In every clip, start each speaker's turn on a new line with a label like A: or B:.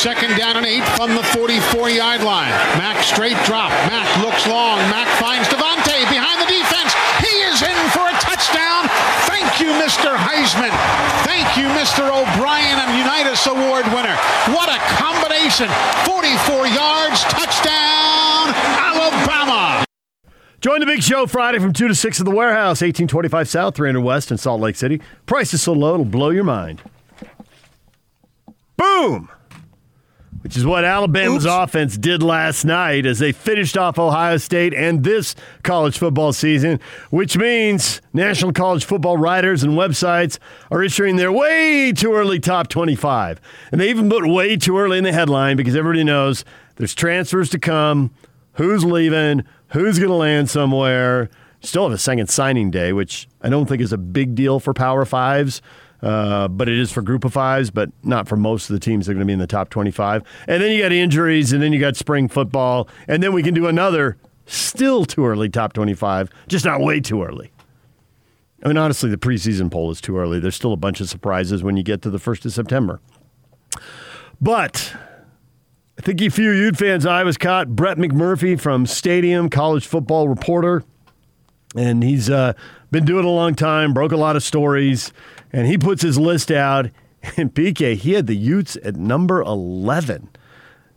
A: Second down and eight from the 44 yard line. Mack straight drop. Mack looks long. Mack finds DeVonta behind the defense. He is in for a touchdown. Thank you, Mr. Heisman. Thank you, Mr. O'Brien and Unitas Award winner. What a combination. 44 yards, touchdown, Alabama.
B: Join the big show Friday from 2 to 6 at the warehouse, 1825 South, 300 West in Salt Lake City. Price is so low, it'll blow your mind. Boom! Which is what Alabama's
C: Oops.
B: offense did last night as they finished off Ohio State and this college football season, which means National College Football writers and websites are issuing their way too early top 25. And they even put way too early in the headline because everybody knows there's transfers to come, who's leaving, who's going to land somewhere. Still have a second signing day, which I don't think is a big deal for Power Fives. Uh, but it is for group of fives, but not for most of the teams that are going to be in the top 25. And then you got injuries, and then you got spring football, and then we can do another still too early top 25, just not way too early. I mean, honestly, the preseason poll is too early. There's still a bunch of surprises when you get to the 1st of September. But I think a few Ute fans' eye was caught. Brett McMurphy from Stadium, college football reporter and he's uh, been doing it a long time, broke a lot of stories, and he puts his list out. And PK, he had the Utes at number 11,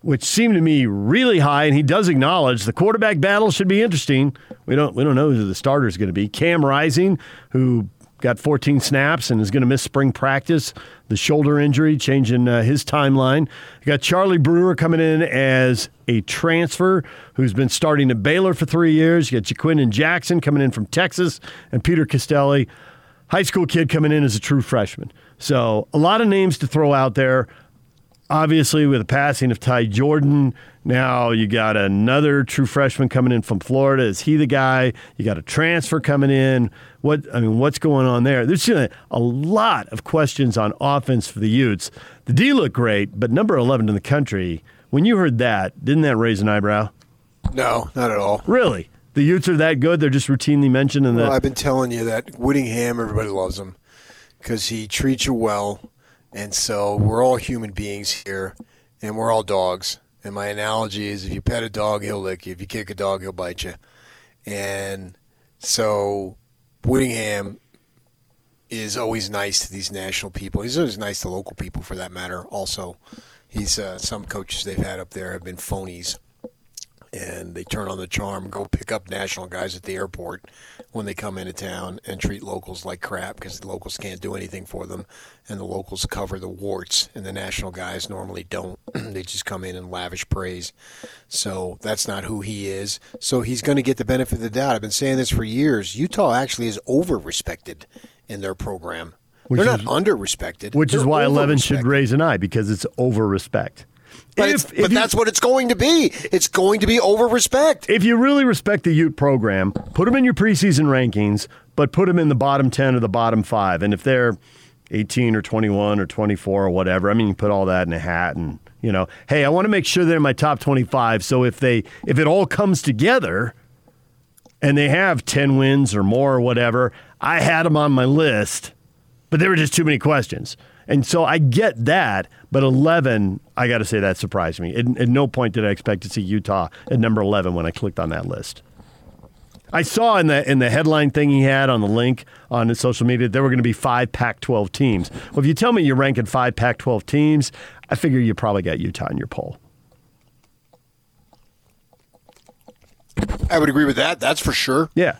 B: which seemed to me really high. And he does acknowledge the quarterback battle should be interesting. We don't we don't know who the starter is going to be. Cam Rising, who got 14 snaps and is going to miss spring practice. The shoulder injury changing uh, his timeline. You got Charlie Brewer coming in as a transfer who's been starting at Baylor for three years. You got Jaquin Jackson coming in from Texas, and Peter Costelli, high school kid coming in as a true freshman. So a lot of names to throw out there. Obviously, with the passing of Ty Jordan, now you got another true freshman coming in from Florida. Is he the guy? You got a transfer coming in. What I mean, what's going on there? There's a, a lot of questions on offense for the Utes. The D looked great, but number 11 in the country. When you heard that, didn't that raise an eyebrow?
C: No, not at all.
B: Really? The Utes are that good? They're just routinely mentioned in the.
C: Well, I've been telling you that Whittingham, everybody loves him because he treats you well, and so we're all human beings here, and we're all dogs. And my analogy is, if you pet a dog, he'll lick you. If you kick a dog, he'll bite you. And so Whittingham is always nice to these national people. He's always nice to local people, for that matter. Also, he's uh, some coaches they've had up there have been phonies and they turn on the charm, go pick up national guys at the airport when they come into town and treat locals like crap because the locals can't do anything for them, and the locals cover the warts, and the national guys normally don't. they just come in and lavish praise. So that's not who he is. So he's going to get the benefit of the doubt. I've been saying this for years. Utah actually is over respected in their program.
B: Which
C: They're
B: is-
C: not under respected.
B: which is
C: They're
B: why 11 should raise an eye because it's over respect.
C: But,
B: If- if
C: but
B: you-
C: that's what it's going to be. It's going to be over respect.
B: If you really respect the Ute program, put them in your preseason rankings, but put them in the bottom 10 or the bottom five. And if they're 18 or 21 or 24 or whatever, I mean, you put all that in a hat and, you know, hey, I want to make sure they're in my top 25. So if they, if it all comes together and they have 10 wins or more or whatever, I had them on my list, but there were just too many questions. And so I get that, but 11, I got to say that surprised me. At, at no point did I expect to see Utah at number 11 when I clicked on that list. I saw in the in the headline thing he had on the link on his social media there were going to be five Pac-12 teams. Well, if you tell me you're ranking five Pac-12 teams, I figure you probably got Utah in your poll.
C: I would agree with that. That's for sure.
B: Yeah.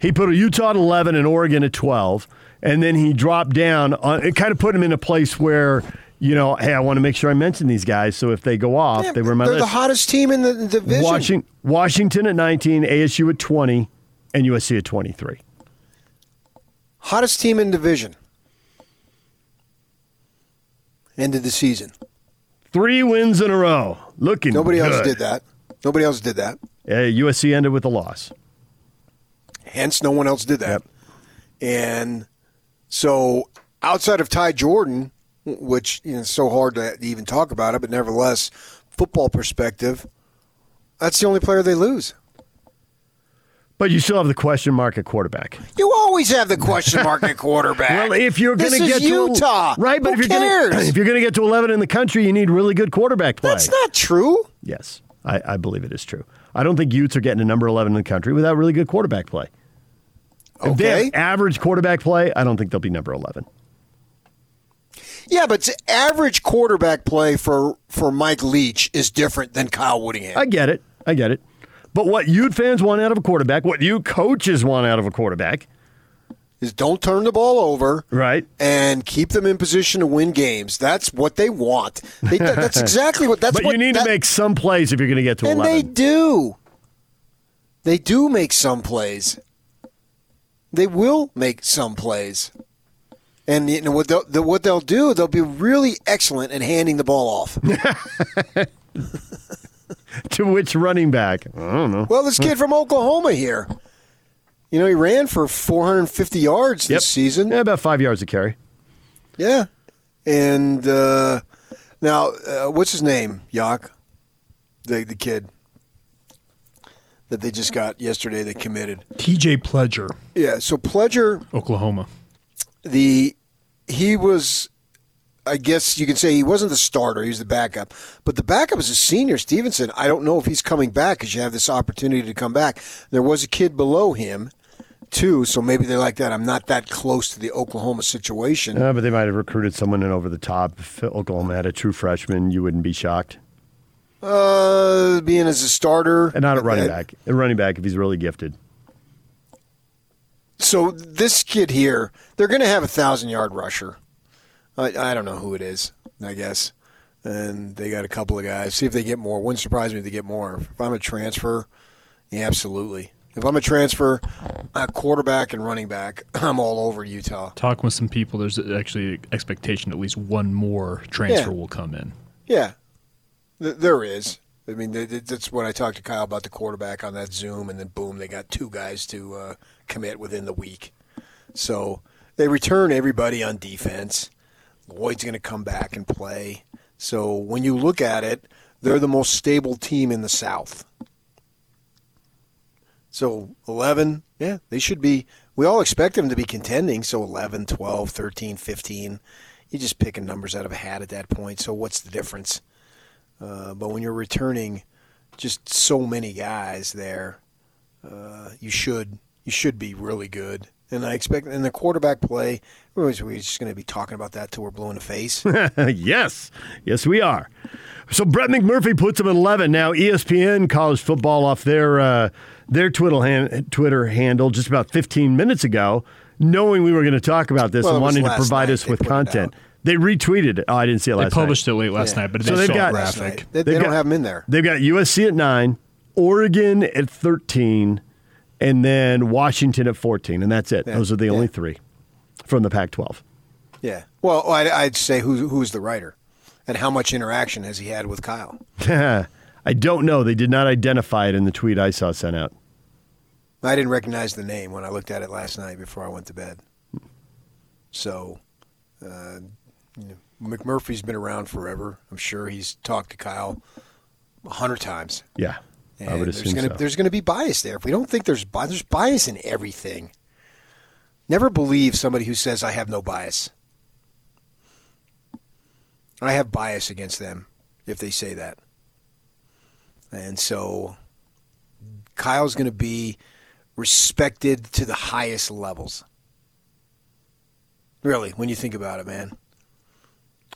B: He put a Utah at 11 and Oregon at 12. And then he dropped down. On, it kind of put him in a place where, you know, hey, I want to make sure I mention these guys. So if they go off,
C: Yeah,
B: they were my
C: they're
B: list.
C: the hottest team in the the division.
B: Washington, Washington at 19, ASU at 20, and USC at 23.
C: Hottest team in division. End of the season.
B: Three wins in a row. Looking
C: Nobody else did that. Nobody else did that.
B: Uh, USC ended with a loss.
C: Hence, no one else did that.
B: Yep.
C: And so, outside of Ty Jordan, which you know, it's so hard to even talk about it, but nevertheless, football perspective, that's the only player they lose.
B: But you still have the question mark at quarterback.
C: You always have the question mark at quarterback.
B: Well, if you're going to get
C: Utah,
B: to right, but
C: Who
B: if you're
C: cares?
B: Gonna, if you're going to get to 11 in the country, you need really good quarterback play.
C: That's not true.
B: yes, I, I believe it is true. I don't think Utes are getting to number 11 in the country without really good quarterback play. If they
C: Okay.
B: have average quarterback play, I don't think they'll be number 11.
C: Yeah, but average quarterback play for for Mike Leach is different than Kyle Whittingham.
B: I get it. I get it. But what you fans want out of a quarterback, what you coaches want out of a quarterback,
C: is don't turn the ball over.
B: right?
C: and keep them in position to win games. That's what they want. They, that's exactly what. That's
B: but
C: what.
B: you need
C: that-
B: to make some plays if you're going to get to
C: and
B: 11.
C: they do. They do make some plays. They will make some plays, and you know what they'll the, what they'll do. They'll be really excellent at handing the ball off.
B: to which running back? I don't know.
C: well, this kid from Oklahoma here, you know, he ran for 450 yards this season.
B: Yeah, about five yards a carry.
C: Yeah, and uh, now uh, what's his name? Yak, the the kid that they just got yesterday. They committed.
D: TJ Pledger,
C: Yeah. So Pledger,
D: Oklahoma.
C: the he was. I guess you could say he wasn't the starter; he was the backup. But the backup is a senior, Stevenson. I don't know if he's coming back because you have this opportunity to come back. There was a kid below him, too, so maybe they're like that. I'm not that close to the Oklahoma situation.
B: Uh, but they might have recruited someone in over the top. If Oklahoma had a true freshman, you wouldn't be shocked.
C: Uh, being as a starter,
B: And not a running back. A running back if he's really gifted.
C: So this kid here, they're going to have a thousand yard rusher. I, I don't know who it is. I guess, and they got a couple of guys. See if they get more. Wouldn't surprise me if they get more. If I'm a transfer, yeah, absolutely. If I'm a transfer, a quarterback and running back, I'm all over Utah.
D: Talking with some people, there's actually expectation at least one more transfer
C: Yeah.
D: will come in.
C: Yeah, Th- there is. I mean, th- th- that's when I talked to Kyle about the quarterback on that Zoom, and then boom, they got two guys to uh, commit within the week. So they return everybody on defense. Lloyd's going to come back and play. So when you look at it, they're the most stable team in the South. So 11, yeah, they should be. We all expect them to be contending. So 11, 12, 13, 15. You're just picking numbers out of a hat at that point. So what's the difference? Uh, but when you're returning just so many guys there, uh, you should you should be really good. And I expect and the quarterback play. We're we're just going to be talking about that till we're blue in the face.
B: yes. Yes, we are. So Brett McMurphy puts him at 11. Now, ESPN college football off their, uh, their Twitter, han- Twitter handle just about 15 minutes ago, knowing we were going to talk about this
C: Well,
B: and wanting to provide us with content. They retweeted it. Oh, I didn't see it
D: They
B: last
D: published
B: night.
D: it late last
C: Yeah.
D: night, but
B: So
D: they
B: they've got-
D: graphic.
C: They, they
B: They've
C: don't
B: got-
C: have them in there.
B: They've got USC at 9, Oregon at 13, and then Washington at 14, and that's it.
C: Yeah.
B: Those are the
C: Yeah.
B: only three from the Pac 12.
C: Yeah. Well, I'd, I'd say who who's the writer, and how much interaction has he had with Kyle?
B: I don't know. They did not identify it in the tweet I saw sent out.
C: I didn't recognize the name when I looked at it last night before I went to bed. So, uh, you know, McMurphy's been around forever. I'm sure he's talked to Kyle a hundred times.
B: Yeah,
C: And
B: I would
C: there's
B: assume
C: gonna
B: so.
C: there's gonna be bias there. If we don't think there's bi- there's bias in everything, never believe somebody who says I have no bias. I have bias against them if they say that. And so Kyle's going to be respected to the highest levels. Really, when you think about it, man.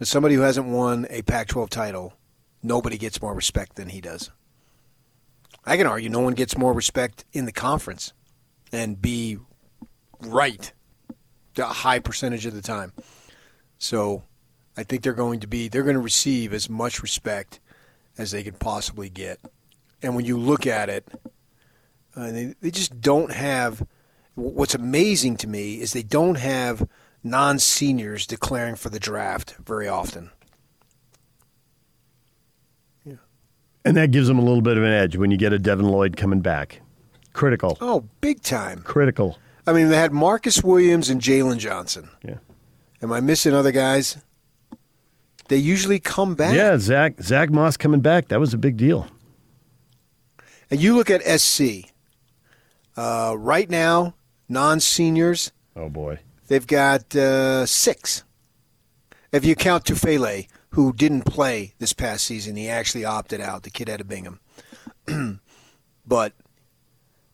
C: As somebody who hasn't won a Pac 12 title, nobody gets more respect than he does. I can argue no one gets more respect in the conference and be right a high percentage of the time. So I think they're going to be they're going to receive as much respect as they could possibly get. And when you look at it, uh, they, they just don't have. What's amazing to me is they don't have non seniors declaring for the draft very often.
B: And that gives them a little bit of an edge when you get a Devin Lloyd coming back. Critical.
C: Oh, big time.
B: Critical.
C: I mean, they had Marcus Williams and Jalen Johnson.
B: Yeah.
C: Am I missing other guys? They usually come back.
B: Yeah, Zach Zach Moss coming back. That was a big deal.
C: And you look at SC. Uh, right now, non seniors,
B: Oh boy.
C: they've got uh, six. If you count Tufele, who didn't play this past season, he actually opted out. The kid out of Bingham. but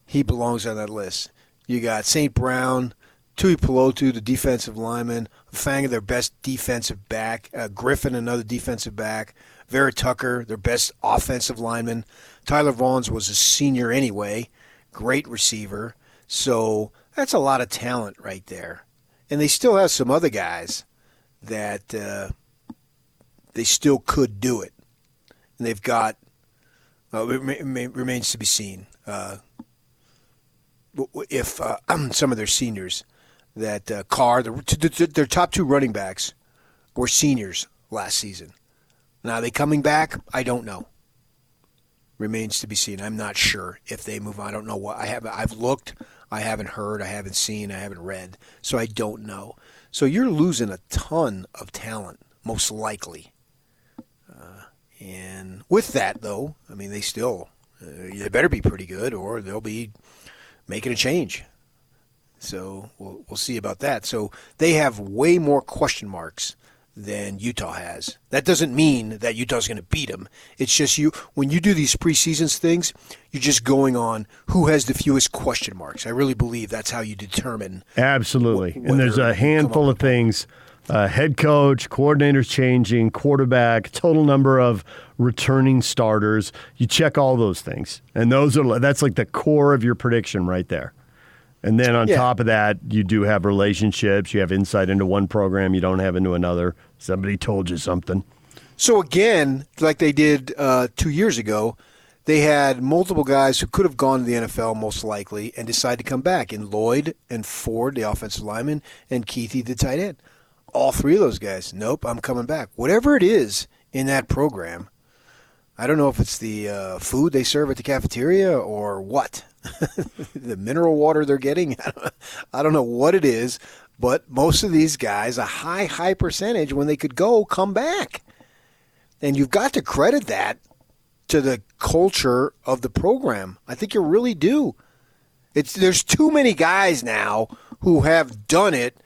C: he belongs on that list. You got St. Brown, Tuipulotu, the defensive lineman, Fang, their best defensive back, uh, Griffin, another defensive back, Vera Tucker, their best offensive lineman. Tyler Vaughns was a senior anyway, great receiver. So that's a lot of talent right there. And they still have some other guys that uh, they still could do it. And they've got, uh, it rema- rema- remains to be seen. Uh, if uh, some of their seniors that uh, Carr, the, t- t- their top two running backs, were seniors last season. Now are they coming back? I don't know. Remains to be seen. I'm not sure if they move on. I don't know what I have. I've looked. I haven't heard. I haven't seen. I haven't read. So I don't know. So you're losing a ton of talent, most likely. Uh, and with that, though, I mean, they still uh, they better be pretty good, or they'll be making a change. So we'll we'll see about that. So they have way more question marks than Utah has. That doesn't mean that Utah's going to beat them. It's just you when you do these preseasons things, you're just going on who has the fewest question marks. I really believe that's how you determine.
B: Absolutely.
C: Wh-
B: and there's a handful of things uh, head coach, coordinators changing, quarterback, total number of returning starters. You check all those things. And those are that's like the core of your prediction right there. And then on
C: Yeah.
B: top of that, you do have relationships. You have insight into one program you don't have into another. Somebody told you something.
C: So again, like they did uh, two years ago, they had multiple guys who could have gone to the NFL most likely and decided to come back. In Lloyd and Ford, the offensive lineman, and Kuithe, the tight end. All three of those guys, nope, I'm coming back. Whatever it is in that program, I don't know if it's the uh, food they serve at the cafeteria or what. the mineral water they're getting. I don't, know what it is, but most of these guys, a high, high percentage, when they could go, come back. And you've got to credit that to the culture of the program. I think you really do. It's there's too many guys now who have done it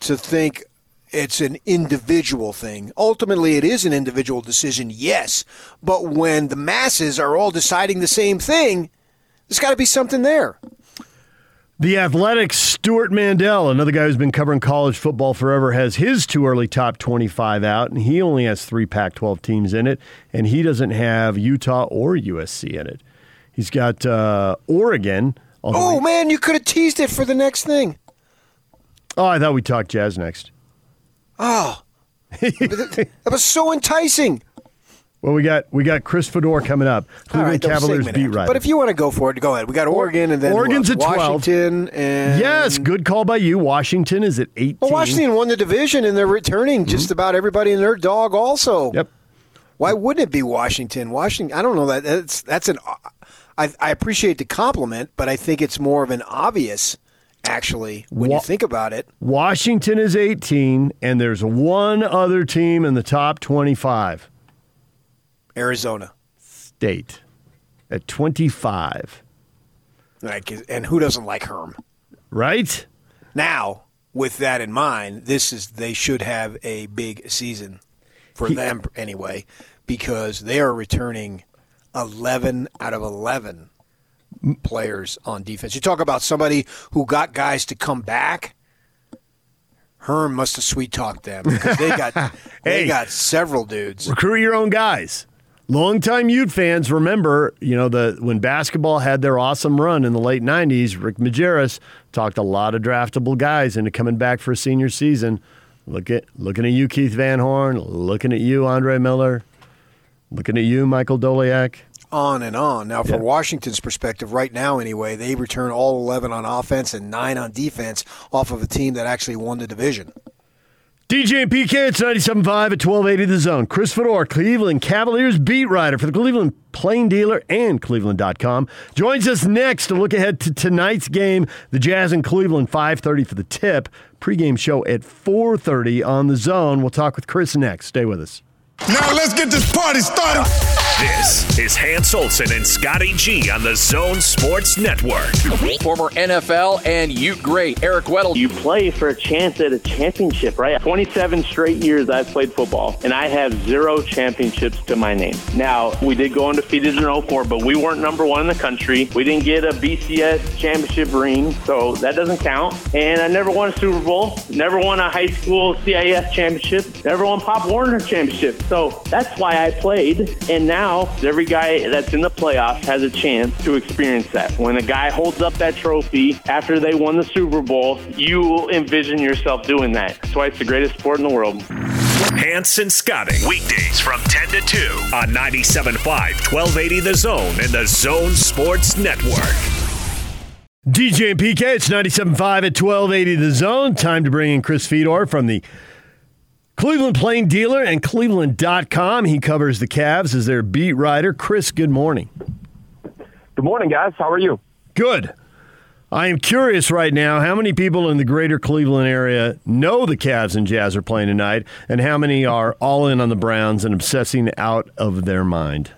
C: to think it's an individual thing. Ultimately, it is an individual decision, yes. But when the masses are all deciding the same thing, there's got to be something there.
B: The Athletic's, Stewart Mandel, another guy who's been covering college football forever, has his two early top 25 out, and he only has three Pac 12 teams in it, and he doesn't have Utah or USC in it. He's got uh, Oregon.
C: Oh man, you could have teased it for the next thing.
B: oh, I thought we talked Jazz next.
C: Oh, that was so enticing.
B: Well, we got we got Chris Fedor coming up, Cleveland
C: right,
B: Cavaliers beat writer.
C: But if you want to go for it, go ahead. We got Oregon and then
B: Oregon's at 12.
C: Washington and
B: yes, good call by you. Washington is at 18.
C: Well, Washington won the division and they're returning just about everybody and their dog also.
B: Mm-hmm. Yep.
C: Why wouldn't it be Washington? Washington. I don't know that. That's that's an. I, I appreciate the compliment, but I think it's more of an obvious. Actually, when
B: Wa-
C: you think about it,
B: Washington is 18, and there's one other team in the top 25
C: Arizona.
B: state at 25.
C: Like, and who doesn't like Herm?
B: Right?
C: Now, with that in mind, this is they should have a big season for them anyway, because they are returning eleven out of eleven players on defense. You talk about somebody who got guys to come back. Herm must have sweet talked them because they got they got several dudes.
B: Recruit your own guys. Longtime Ute fans remember, you know, the when basketball had their awesome run in the late '90s. Rick Majerus talked a lot of draftable guys into coming back for a senior season. Look at looking at you, Keith Van Horn. Looking at you, Andre Miller. Looking at you, Michael Doleac.
C: On and on. Now, from
B: Yeah.
C: Washington's perspective, right now anyway, they return all 11 on offense and 9 on defense off of a team that actually won the division.
B: DJ and PK, it's 97.5 at 1280 The Zone. Chris Fedor, Cleveland Cavaliers beat writer for the Cleveland Plain Dealer and Cleveland.com, joins us next to look ahead to tonight's game, the Jazz in Cleveland, 5.30 for the tip. Pre-game show at 4.30 on The Zone. We'll talk with Chris next. Stay with us.
E: Now let's get this party started. This is Hans Olsen and Scotty G on the Zone Sports Network.
F: Former NFL and Ute great Eric Weddle.
G: You play for a chance at a championship, right? 27 straight years I've played football, and I have zero championships to my name. Now, we did go undefeated in 04, but we weren't number one in the country. We didn't get a BCS championship ring, so that doesn't count. And I never won a Super Bowl, never won a high school CIF championship, never won Pop Warner championship. So that's why I played. And now every guy that's in the playoffs has a chance to experience that. When a guy holds up that trophy after they won the Super Bowl, you will envision yourself doing that. That's why it's the greatest sport in the world.
E: Hanson and Scotty. Weekdays from 10 to 2 on 97.5, 1280 The Zone and the Zone Sports Network.
B: DJ and PK, it's 97.5 at 1280 The Zone. Time to bring in Chris Fedor from the Cleveland Plain Dealer and Cleveland.com. He covers the Cavs as their beat writer. Chris, good morning.
H: Good morning, guys. How are you?
B: Good. I am curious right now how many people in the greater Cleveland area know the Cavs and Jazz are playing tonight, and how many are all in on the Browns and obsessing out of their mind?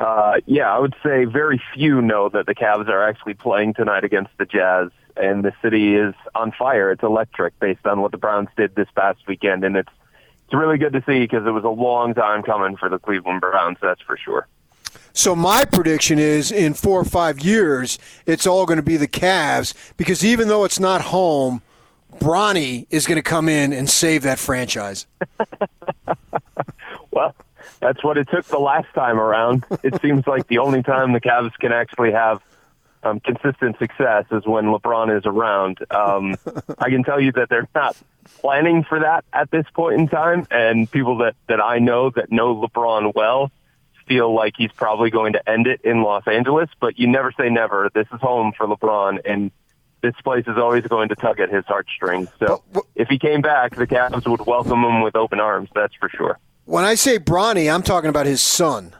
H: Uh, yeah, I would say very few know that the Cavs are actually playing tonight against the Jazz, and the city is on fire. It's electric based on what the Browns did this past weekend, and it's it's really good to see because it was a long time coming for the Cleveland Browns. That's for sure.
C: So my prediction is in four or five years, it's all going to be the Cavs because even though it's not home, Bronny is going to come in and save that franchise.
H: well, that's what it took the last time around. It seems like the only time the Cavs can actually have um, consistent success is when LeBron is around. Um, I can tell you that they're not planning for that at this point in time, and people that that I know that know LeBron well feel like he's probably going to end it in Los Angeles. But you never say never. This is home for LeBron, and this place is always going to tug at his heartstrings. So if he came back, the Cavs would welcome him with open arms. That's for sure.
C: When I say Bronny, I'm talking about his son.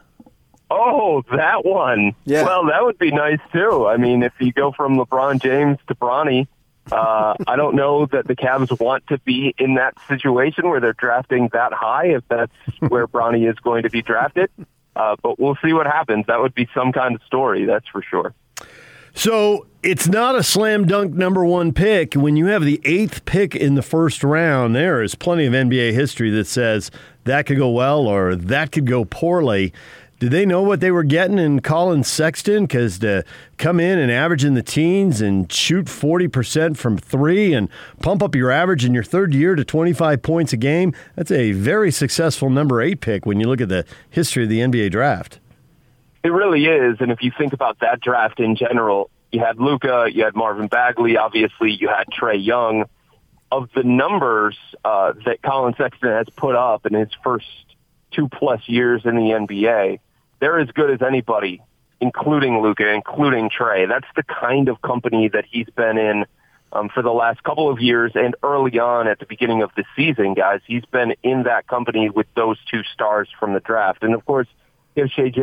H: Oh, that one.
C: Yeah.
H: Well, that would be nice too. I mean, if you go from LeBron James to Bronny, uh, I don't know that the Cavs want to be in that situation where they're drafting that high. If that's where Bronny is going to be drafted, uh, but we'll see what happens. That would be some kind of story, that's for sure.
B: So it's not a slam dunk number one pick. When you have the eighth pick in the first round, there is plenty of NBA history that says that could go well or that could go poorly. Did they know what they were getting in Collin Sexton? Because to come in and average in the teens and shoot 40% from three and pump up your average in your third year to 25 points a game, that's a very successful number eight pick when you look at the history of the NBA draft.
H: It really is. And if you think about that draft in general, you had Luka, you had Marvin Bagley, obviously you had Trae Young. Of the numbers uh, that Collin Sexton has put up in his first two plus years in the NBA, they're as good as anybody, including Luka, including Trae. That's the kind of company that he's been in um, for the last couple of years and early on at the beginning of the season, guys. He's been in that company with those two stars from the draft. And of course, you have Shea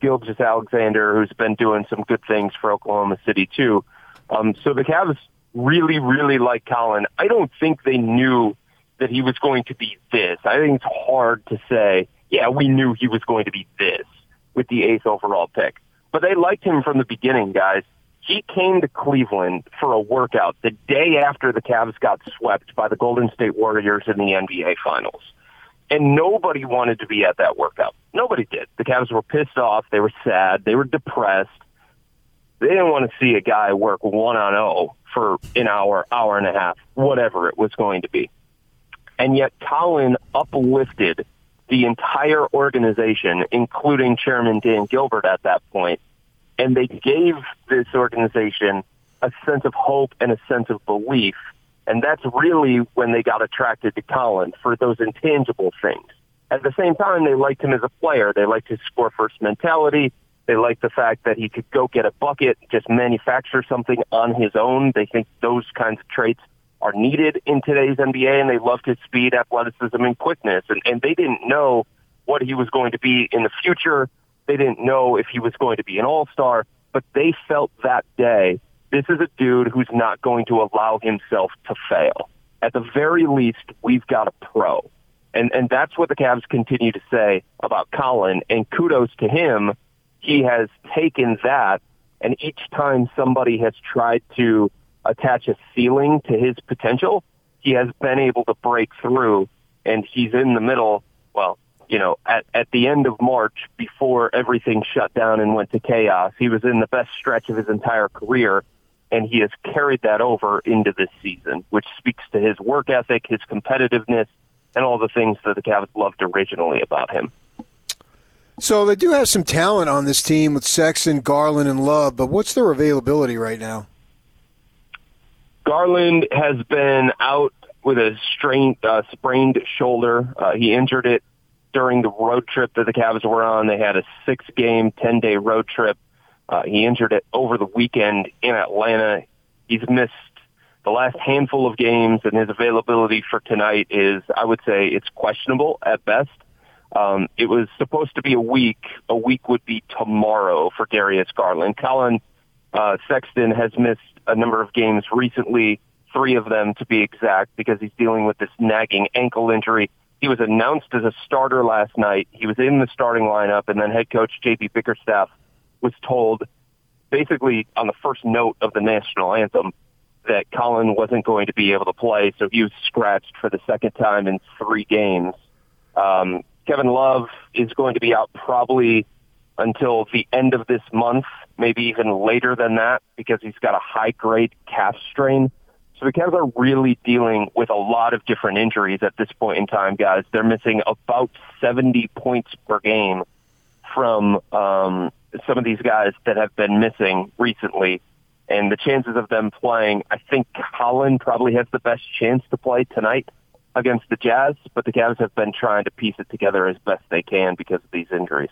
H: Gilgis Alexander, who's been doing some good things for Oklahoma City too. Um, so the Cavs really, really like Collin. I don't think they knew that he was going to be this. I think it's hard to say, yeah, we knew he was going to be this with the eighth overall pick. But they liked him from the beginning, guys. He came to Cleveland for a workout the day after the Cavs got swept by the Golden State Warriors in the NBA Finals. And nobody wanted to be at that workout. Nobody did. The Cavs were pissed off. They were sad. They were depressed. They didn't want to see a guy work one on zero for an hour, hour and a half, whatever it was going to be. And yet Collin uplifted the entire organization, including Chairman Dan Gilbert at that point, and they gave this organization a sense of hope and a sense of belief. And that's really when they got attracted to Collin for those intangible things. At the same time, they liked him as a player. They liked his score first mentality. They liked the fact that he could go get a bucket, just manufacture something on his own. They think those kinds of traits are needed in today's NBA, and they loved his speed, athleticism, and quickness. And, and they didn't know what he was going to be in the future. They didn't know if he was going to be an all-star, but they felt that day, this is a dude who's not going to allow himself to fail. At the very least, we've got a pro. And and that's what the Cavs continue to say about Collin. And kudos to him. He has taken that, and each time somebody has tried to attach a ceiling to his potential, he has been able to break through. And he's in the middle. Well, you know, at at the end of March, before everything shut down and went to chaos, he was in the best stretch of his entire career. And he has carried that over into this season, which speaks to his work ethic, his competitiveness, and all the things that the Cavs loved originally about him.
C: So they do have some talent on this team with Sexton, Garland, and Love, but what's their availability right now?
H: Garland has been out with a strained, uh, sprained shoulder. Uh, he injured it during the road trip that the Cavs were on. They had a six-game, ten-day road trip. Uh, he injured it over the weekend in Atlanta. He's missed the last handful of games, and his availability for tonight is, I would say, it's questionable at best. Um, it was supposed to be a week. A week would be tomorrow for Darius Garland. Collin uh, Sexton has missed a number of games recently, three of them to be exact, because he's dealing with this nagging ankle injury. He was announced as a starter last night. He was in the starting lineup, and then head coach J.B. Bickerstaff was told, basically on the first note of the national anthem, that Collin wasn't going to be able to play, so he was scratched for the second time in three games. Um, Kevin Love is going to be out probably until the end of this month, maybe even later than that, because he's got a high grade calf strain. So the Cavs are really dealing with a lot of different injuries at this point in time, guys. They're missing about 70 points per game from um, some of these guys that have been missing recently. And the chances of them playing, I think Collin probably has the best chance to play tonight against the Jazz, but the Cavs have been trying to piece it together as best they can because of these injuries.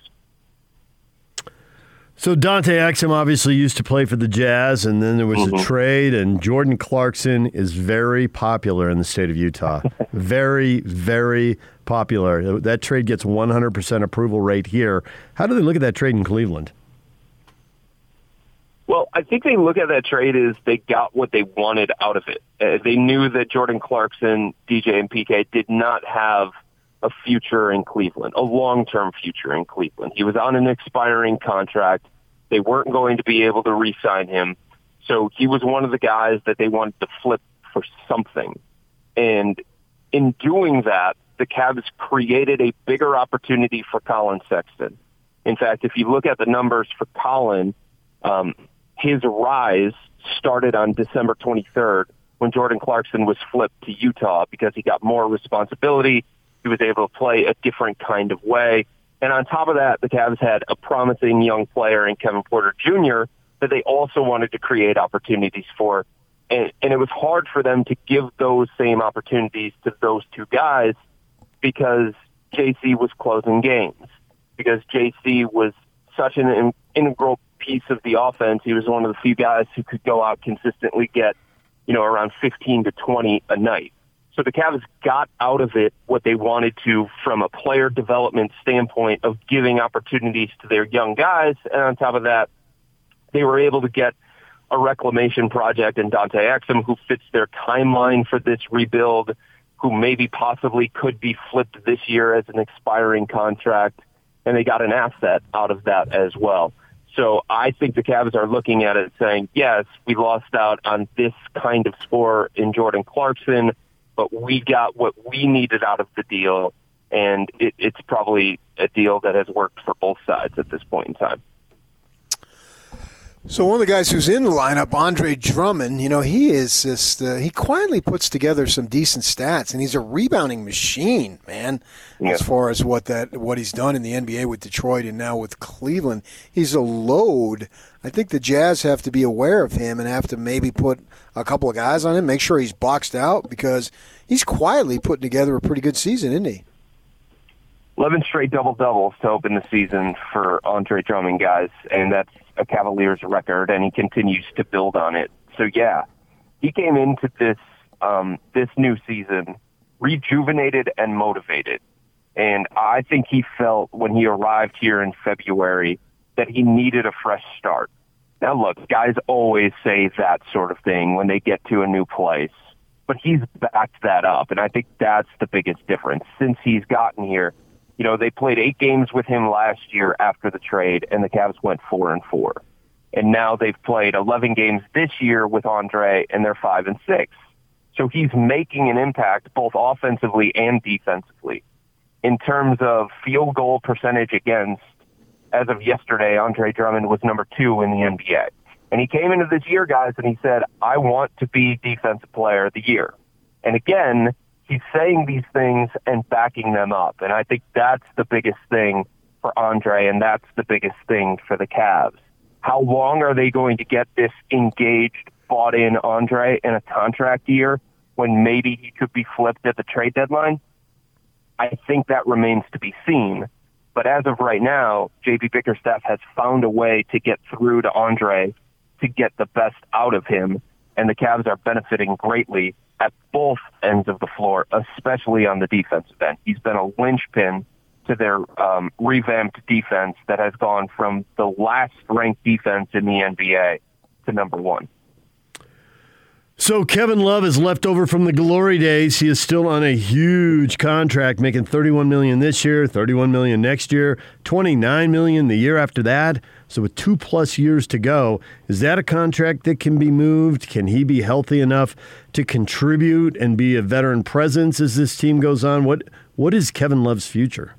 B: So Dante Exum obviously used to play for the Jazz, and then there was mm-hmm. a trade, and Jordan Clarkson is very popular in the state of Utah. very, very popular. That trade gets 100% approval rate here. How do they look at that trade in Cleveland?
H: Well, I think they look at that trade as they got what they wanted out of it. Uh, they knew that Jordan Clarkson, DJ, and PK did not have a future in Cleveland, a long-term future in Cleveland. He was on an expiring contract. They weren't going to be able to re-sign him. So he was one of the guys that they wanted to flip for something. And in doing that, the Cavs created a bigger opportunity for Collin Sexton. In fact, if you look at the numbers for Collin, um, his rise started on December 23rd when Jordan Clarkson was flipped to Utah because he got more responsibility. He was able to play a different kind of way. And on top of that, the Cavs had a promising young player in Kevin Porter Jr. that they also wanted to create opportunities for. And, and it was hard for them to give those same opportunities to those two guys because JC was closing games, because JC was such an integral piece of the offense. He was one of the few guys who could go out consistently get, you know, around 15 to 20 a night. So the Cavs got out of it what they wanted to from a player development standpoint of giving opportunities to their young guys. And on top of that, they were able to get a reclamation project in Dante Exum who fits their timeline for this rebuild, who maybe possibly could be flipped this year as an expiring contract. And they got an asset out of that as well. So I think the Cavs are looking at it saying, yes, we lost out on this kind of score in Jordan Clarkson, but we got what we needed out of the deal, and it, it's probably a deal that has worked for both sides at this point in time.
C: So one of the guys who's in the lineup, Andre Drummond, you know, he is just uh, he quietly puts together some decent stats, and he's a rebounding machine, man. Yeah. As far as what that what he's done in the NBA with Detroit and now with Cleveland, he's a load. I think the Jazz have to be aware of him and have to maybe put a couple of guys on him, make sure he's boxed out because he's quietly putting together a pretty good season, isn't he?
H: 11 straight double doubles to open the season for Andre Drummond, guys, and that's a Cavaliers record, and he continues to build on it. So yeah, he came into this um, this new season rejuvenated and motivated, and I think he felt when he arrived here in February that he needed a fresh start. Now look, guys always say that sort of thing when they get to a new place, but he's backed that up, and I think that's the biggest difference since he's gotten here. You know, they played eight games with him last year after the trade, and the Cavs went four and four. And now they've played 11 games this year with Andre, and they're five and six. So he's making an impact both offensively and defensively. In terms of field goal percentage against, as of yesterday, Andre Drummond was number two in the NBA. And he came into this year, guys, and he said, I want to be defensive player of the year. And again, he's saying these things and backing them up. And I think that's the biggest thing for Andre, and that's the biggest thing for the Cavs. How long are they going to get this engaged, bought in Andre in a contract year when maybe he could be flipped at the trade deadline? I think that remains to be seen. But as of right now, JB Bickerstaff has found a way to get through to Andre to get the best out of him, and the Cavs are benefiting greatly at both ends of the floor, especially on the defensive end. He's been a linchpin to their um, revamped defense that has gone from the last ranked defense in the NBA to number one.
B: So Kevin Love is left over from the glory days. He is still on a huge contract, making 31 million this year, 31 million next year, 29 million the year after that. So with two plus years to go, is that a contract that can be moved? Can he be healthy enough to contribute and be a veteran presence as this team goes on? What what is Kevin Love's future?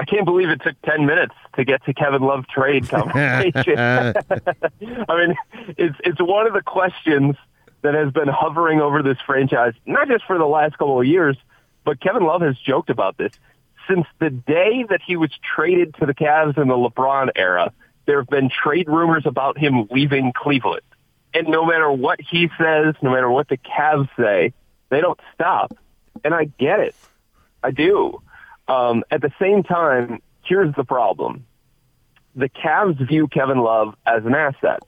H: I can't believe it took 10 minutes to get to Kevin Love trade conversation. I mean, it's it's one of the questions that has been hovering over this franchise, not just for the last couple of years, but Kevin Love has joked about this. Since the day that he was traded to the Cavs in the LeBron era, there have been trade rumors about him leaving Cleveland. And no matter what he says, no matter what the Cavs say, they don't stop. And I get it. I do. Um, at the same time, here's the problem. The Cavs view Kevin Love as an asset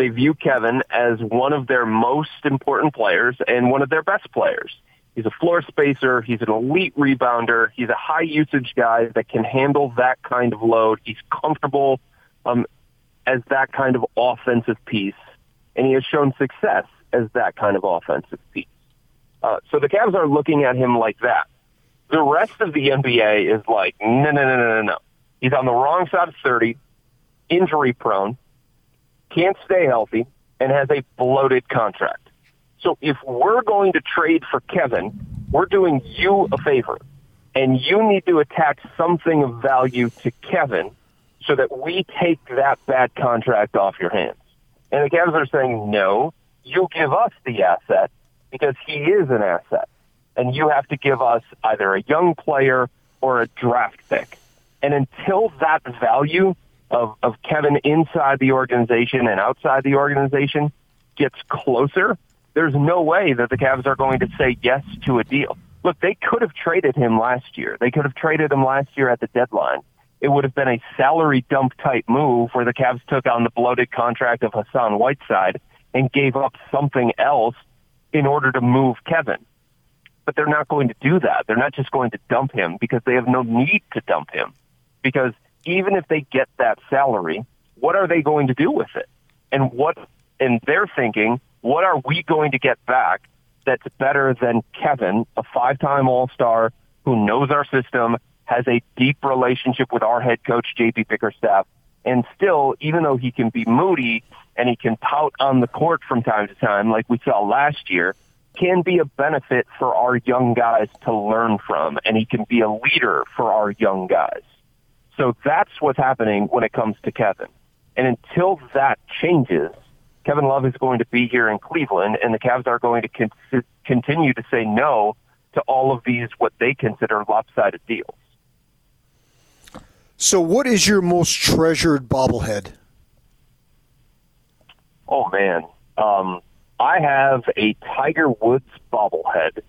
H: they view Kevin as one of their most important players and one of their best players. He's a floor spacer. He's an elite rebounder. He's a high usage guy that can handle that kind of load. He's comfortable um, as that kind of offensive piece, and he has shown success as that kind of offensive piece. Uh, so the Cavs are looking at him like that. The rest of the NBA is like, no, no, no, no, no, no. He's on the wrong side of 30, injury prone can't stay healthy, and has a bloated contract. So if we're going to trade for Kevin, we're doing you a favor. And you need to attach something of value to Kevin so that we take that bad contract off your hands. And the Cavs are saying, no, you give us the asset because he is an asset. And you have to give us either a young player or a draft pick. And until that value of, of Kevin inside the organization and outside the organization gets closer, there's no way that the Cavs are going to say yes to a deal. Look, they could have traded him last year. They could have traded him last year at the deadline. It would have been a salary dump type move where the Cavs took on the bloated contract of Hassan Whiteside and gave up something else in order to move Kevin. But they're not going to do that. They're not just going to dump him because they have no need to dump him because even if they get that salary, what are they going to do with it? And what, and they're thinking, what are we going to get back that's better than Kevin, a five-time All-Star who knows our system, has a deep relationship with our head coach, JB Bickerstaff, and still, even though he can be moody and he can pout on the court from time to time, like we saw last year, can be a benefit for our young guys to learn from, and he can be a leader for our young guys. So that's what's happening when it comes to Kevin. And until that changes, Kevin Love is going to be here in Cleveland, and the Cavs are going to con- continue to say no to all of these what they consider lopsided deals.
C: So, what is your most treasured bobblehead?
H: Oh man, um, I have a Tiger Woods bobblehead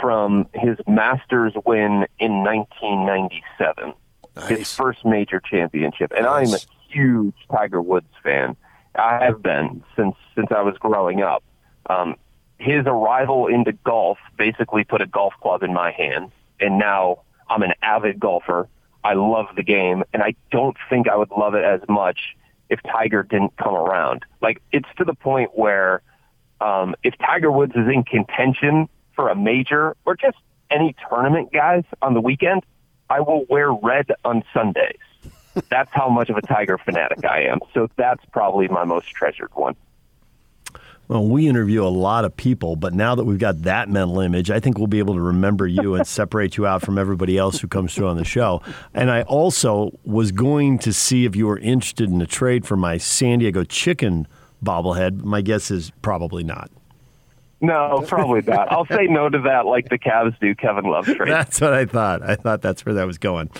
H: from his Masters win in 1997 nice. his first major championship. And nice. I'm a huge Tiger Woods fan. I have been since since I was growing up. Um, his arrival into golf basically put a golf club in my hands, and now I'm an avid golfer. I love the game, and I don't think I would love it as much if Tiger didn't come around. Like it's to the point where Um, if Tiger Woods is in contention for a major or just any tournament, guys, on the weekend, I will wear red on Sundays. That's how much of a Tiger fanatic I am. So that's probably my most treasured one.
B: Well, we interview a lot of people, but now that we've got that mental image, I think we'll be able to remember you and separate you out from everybody else who comes through on the show. And I also was going to see if you were interested in a trade for my San Diego chicken bobblehead. My guess is probably not.
H: No, probably not. I'll say no to that like the Cavs do Kevin Love trade.
B: That's what I thought. I thought that's where that was going.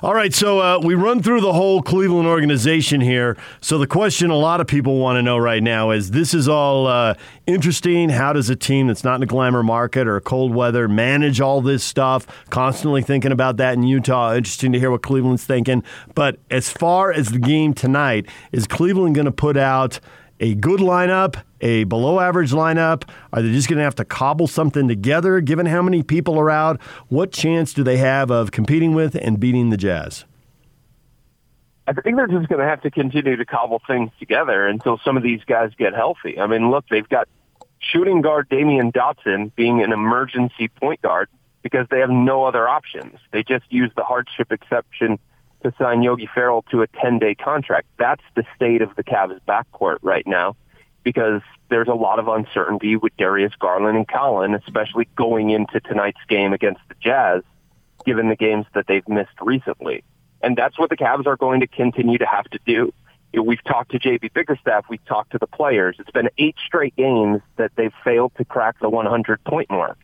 B: All right, so uh, we run through the whole Cleveland organization here. So the question a lot of people want to know right now is this is all uh, interesting. How does a team that's not in a glamour market or cold weather manage all this stuff? Constantly thinking about that in Utah. Interesting to hear what Cleveland's thinking. But as far as the game tonight, is Cleveland going to put out – a good lineup, a below average lineup? Are they just going to have to cobble something together given how many people are out? What chance do they have of competing with and beating the Jazz?
H: I think they're just going to have to continue to cobble things together until some of these guys get healthy. I mean, look, they've got shooting guard Damyean Dotson being an emergency point guard because they have no other options. They just use the hardship exception to sign Yogi Ferrell to a 10-day contract. That's the state of the Cavs backcourt right now because there's a lot of uncertainty with Darius Garland and Collin, especially going into tonight's game against the Jazz, given the games that they've missed recently. And that's what the Cavs are going to continue to have to do. We've talked to JB Bickerstaff, we've talked to the players. It's been eight straight games that they've failed to crack the 100 point mark.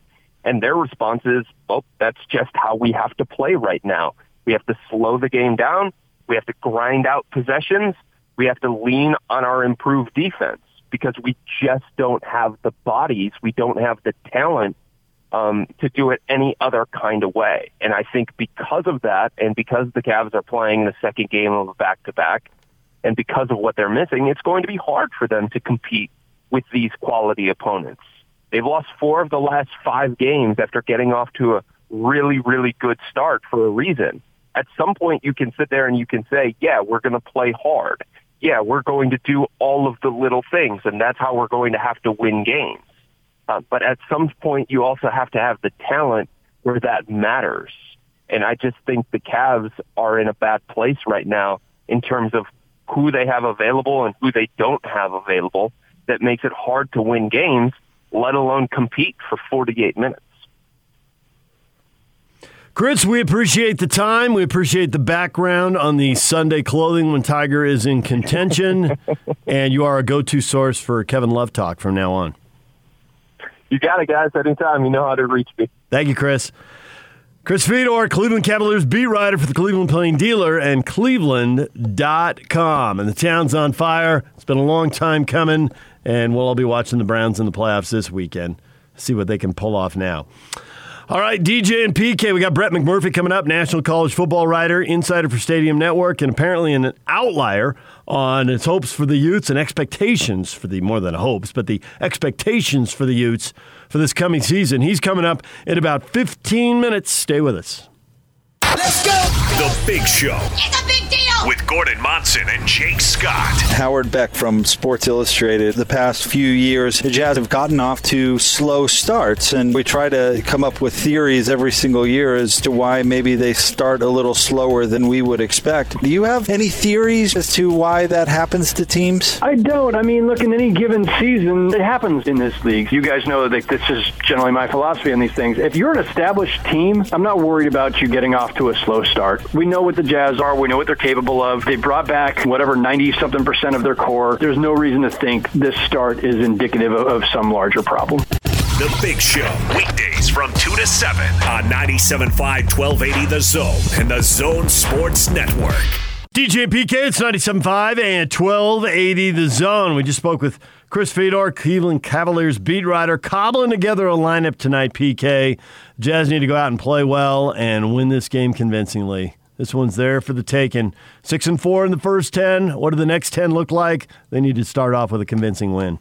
H: And their response is, well, that's just how we have to play right now. We have to slow the game down. We have to grind out possessions. We have to lean on our improved defense because we just don't have the bodies. We don't have the talent um, to do it any other kind of way. And I think because of that, and because the Cavs are playing the second game of a back-to-back, and because of what they're missing, it's going to be hard for them to compete with these quality opponents. They've lost four of the last five games after getting off to a really, really good start for a reason at some point you can sit there and you can say, yeah, we're going to play hard. Yeah, we're going to do all of the little things, and that's how we're going to have to win games. Uh, but at some point, you also have to have the talent where that matters. And I just think the Cavs are in a bad place right now in terms of who they have available and who they don't have available that makes it hard to win games, let alone compete for 48 minutes.
B: Chris, we appreciate the time. We appreciate the background on the Sunday clothing when Tiger is in contention. and you are a go to source for Kevin Love talk from now on.
H: You got it, guys. Anytime. You know how to reach me.
B: Thank you, Chris. Chris Fedor, Cleveland Cavaliers beat writer for the Cleveland Plain Dealer and Cleveland.com. And the town's on fire. It's been a long time coming, and we'll all be watching the Browns in the playoffs this weekend. See what they can pull off now. All right, DJ and PK, we got Brett McMurphy coming up, national college football writer, insider for Stadium Network, and apparently an outlier on its hopes for the Utes and expectations for the more than hopes, but the expectations for the Utes for this coming season. He's coming up in about 15 minutes. Stay with us.
E: Let's go! The Big Show. It's a big deal! With Gordon Monson and Jake Scott.
I: Howard Beck from Sports Illustrated. The past few years, the Jazz have gotten off to slow starts, and we try to come up with theories every single year as to why maybe they start a little slower than we would expect. Do you have any theories as to why that happens to teams?
J: I don't. I mean, look, in any given season, it happens in this league. You guys know that this is generally my philosophy on these things. If you're an established team, I'm not worried about you getting off to a slow start. We know what the Jazz are. We know what they're capable of. They brought back whatever 90 something percent of their core. There's no reason to think this start is indicative of, of some larger problem.
E: The Big Show, weekdays from 2 to 7 on 97.5 1280 The Zone and The Zone Sports Network.
B: DJ PK, it's 97.5 and 1280 The Zone. We just spoke with Chris Fedor, Cleveland Cavaliers beat writer, cobbling together a lineup tonight, PK. Jazz need to go out and play well and win this game convincingly. This one's there for the taking. Six and four in the first 10. What do the next 10 look like? They need to start off with a convincing win.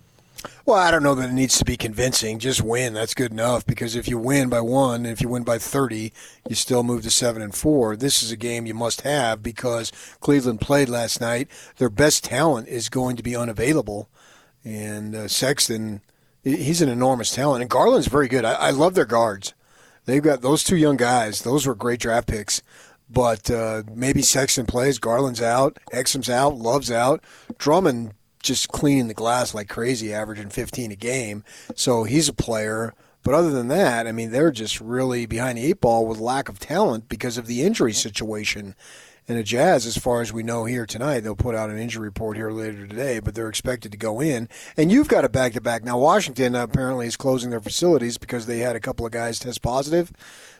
C: Well, I don't know that it needs to be convincing. Just win. That's good enough because if you win by one, if you win by 30, you still move to 7 and 4. This is a game you must have because Cleveland played last night. Their best talent is going to be unavailable. And uh, Sexton he's an enormous talent, and Garland's very good. I, I love their guards. They've got those two young guys. Those were great draft picks. But uh, maybe Sexton plays. Garland's out. Exum's out. Love's out. Drummond just cleaning the glass like crazy, averaging 15 a game. So he's a player. But other than that, I mean, they're just really behind the eight ball with lack of talent because of the injury situation. And the Jazz, as far as we know here tonight, they'll put out an injury report here later today, but they're expected to go in. And you've got a back to back. Now, Washington apparently is closing their facilities because they had a couple of guys test positive.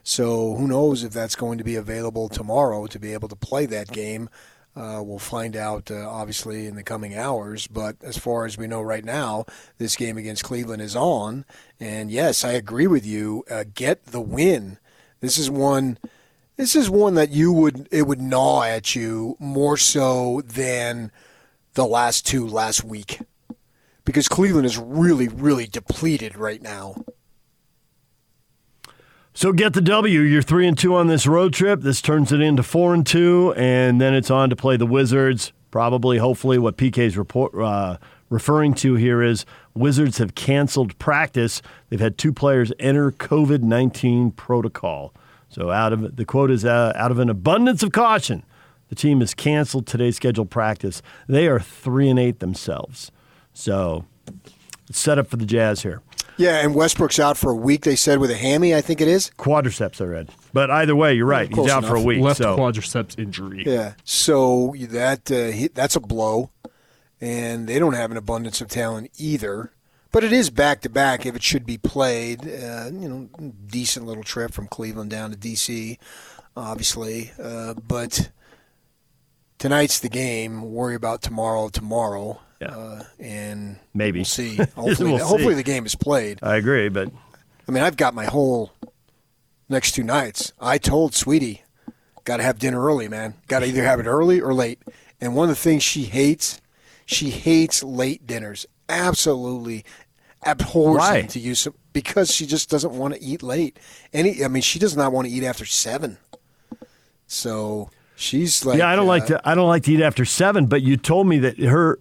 C: So who knows if that's going to be available tomorrow to be able to play that game. Uh, we'll find out, uh, obviously, in the coming hours. But as far as we know right now, this game against Cleveland is on. And yes, I agree with you. Uh, get the win. This is one. This is one that you would it would gnaw at you more so than the last two last week, because Cleveland is really really depleted right now.
B: So get the W. You're three and two on this road trip. This turns it into four and two, and then it's on to play the Wizards. Probably, hopefully, what PK's report uh, referring to here is Wizards have canceled practice. They've had two players enter COVID nineteen protocol. So out of the quote is uh, out of an abundance of caution, the team has canceled today's scheduled practice. They are three and eight themselves. So it's set up for the Jazz here.
C: Yeah, and Westbrook's out for a week. They said with a hammy, I think it is
B: quadriceps. I read, but either way, you're right. He's out
C: enough.
B: for a week.
D: Left
B: so.
D: quadriceps injury.
C: Yeah, so that uh, he, that's a blow, and they don't have an abundance of talent either. But it is back to back if it should be played. Uh, you know, decent little trip from Cleveland down to D.C. Obviously, uh, but tonight's the game. Worry about tomorrow. Tomorrow. Uh, and
B: Maybe
C: we'll see. Hopefully,
B: We'll see.
C: hopefully the game is played.
B: I agree, but
C: I mean, I've got my whole next two nights. I told Sweetie, got to have dinner early, man. Got to either have it early or late. And one of the things she hates, she hates late dinners. Absolutely abhors
B: Why?
C: to use some because she just doesn't want to eat late. Any, I mean, she does not want to eat after seven. So she's like,
B: yeah, I don't
C: uh,
B: like to. I don't like to eat after seven. But you told me that her,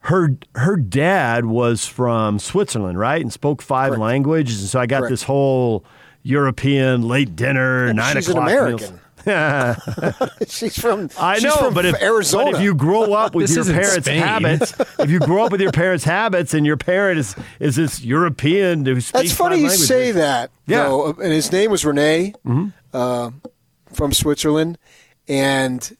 B: her, her dad was from Switzerland, right, and spoke five languages, and so I got
C: Correct.
B: this whole European late dinner, nine
C: she's an
B: o'clock
C: American.
B: meals.
C: she's from.
B: I
C: she's
B: know,
C: from
B: but if
C: Arizona,
B: but if you grow up with your parents'
D: Spain.
B: habits, if you grow up with your parents' habits, and your parent is is this European who speaks
C: That's funny you
B: languages.
C: say that.
B: Yeah. Mm-hmm.
C: though. and his name was Rene uh, from Switzerland, and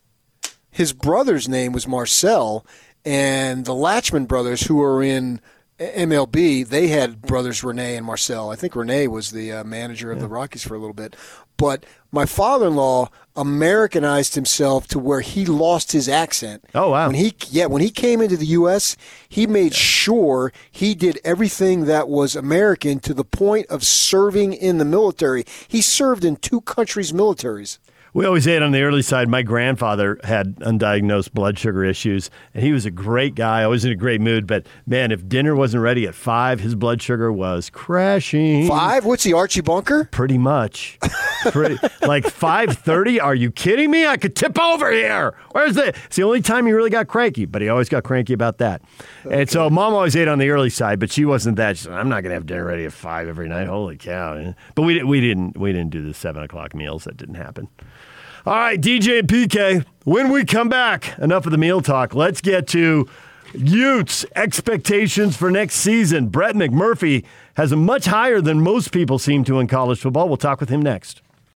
C: his brother's name was Marcel, and the Lachemann brothers, who are in MLB, they had brothers Rene and Marcel. I think Rene was the uh, manager of the Rockies for a little bit, but my father-in-law Americanized himself to where he lost his accent.
B: Oh, wow.
C: When he yeah, when he came into the U.S., he made sure he did everything that was American to the point of serving in the military. He served in two countries' militaries.
B: We always ate on the early side. My grandfather had undiagnosed blood sugar issues, and he was a great guy, always in a great mood. But man, if dinner wasn't ready at five, his blood sugar was crashing.
C: Five? What's the Archie Bunker?
B: Pretty much. Pretty, like five thirty. Are you kidding me? I could tip over here. Where's the? It's the only time he really got cranky, but he always got cranky about that. And so, mom always ate on the early side, but she wasn't that. She said, I'm not gonna have dinner ready at five every night. Holy cow! But we we didn't we didn't do the seven o'clock meals. That didn't happen. All right, DJ PK. When we come back, enough of the meal talk. Let's get to Utes expectations for next season. Brett McMurphy has a much higher than most people seem to in college football. We'll talk with him next.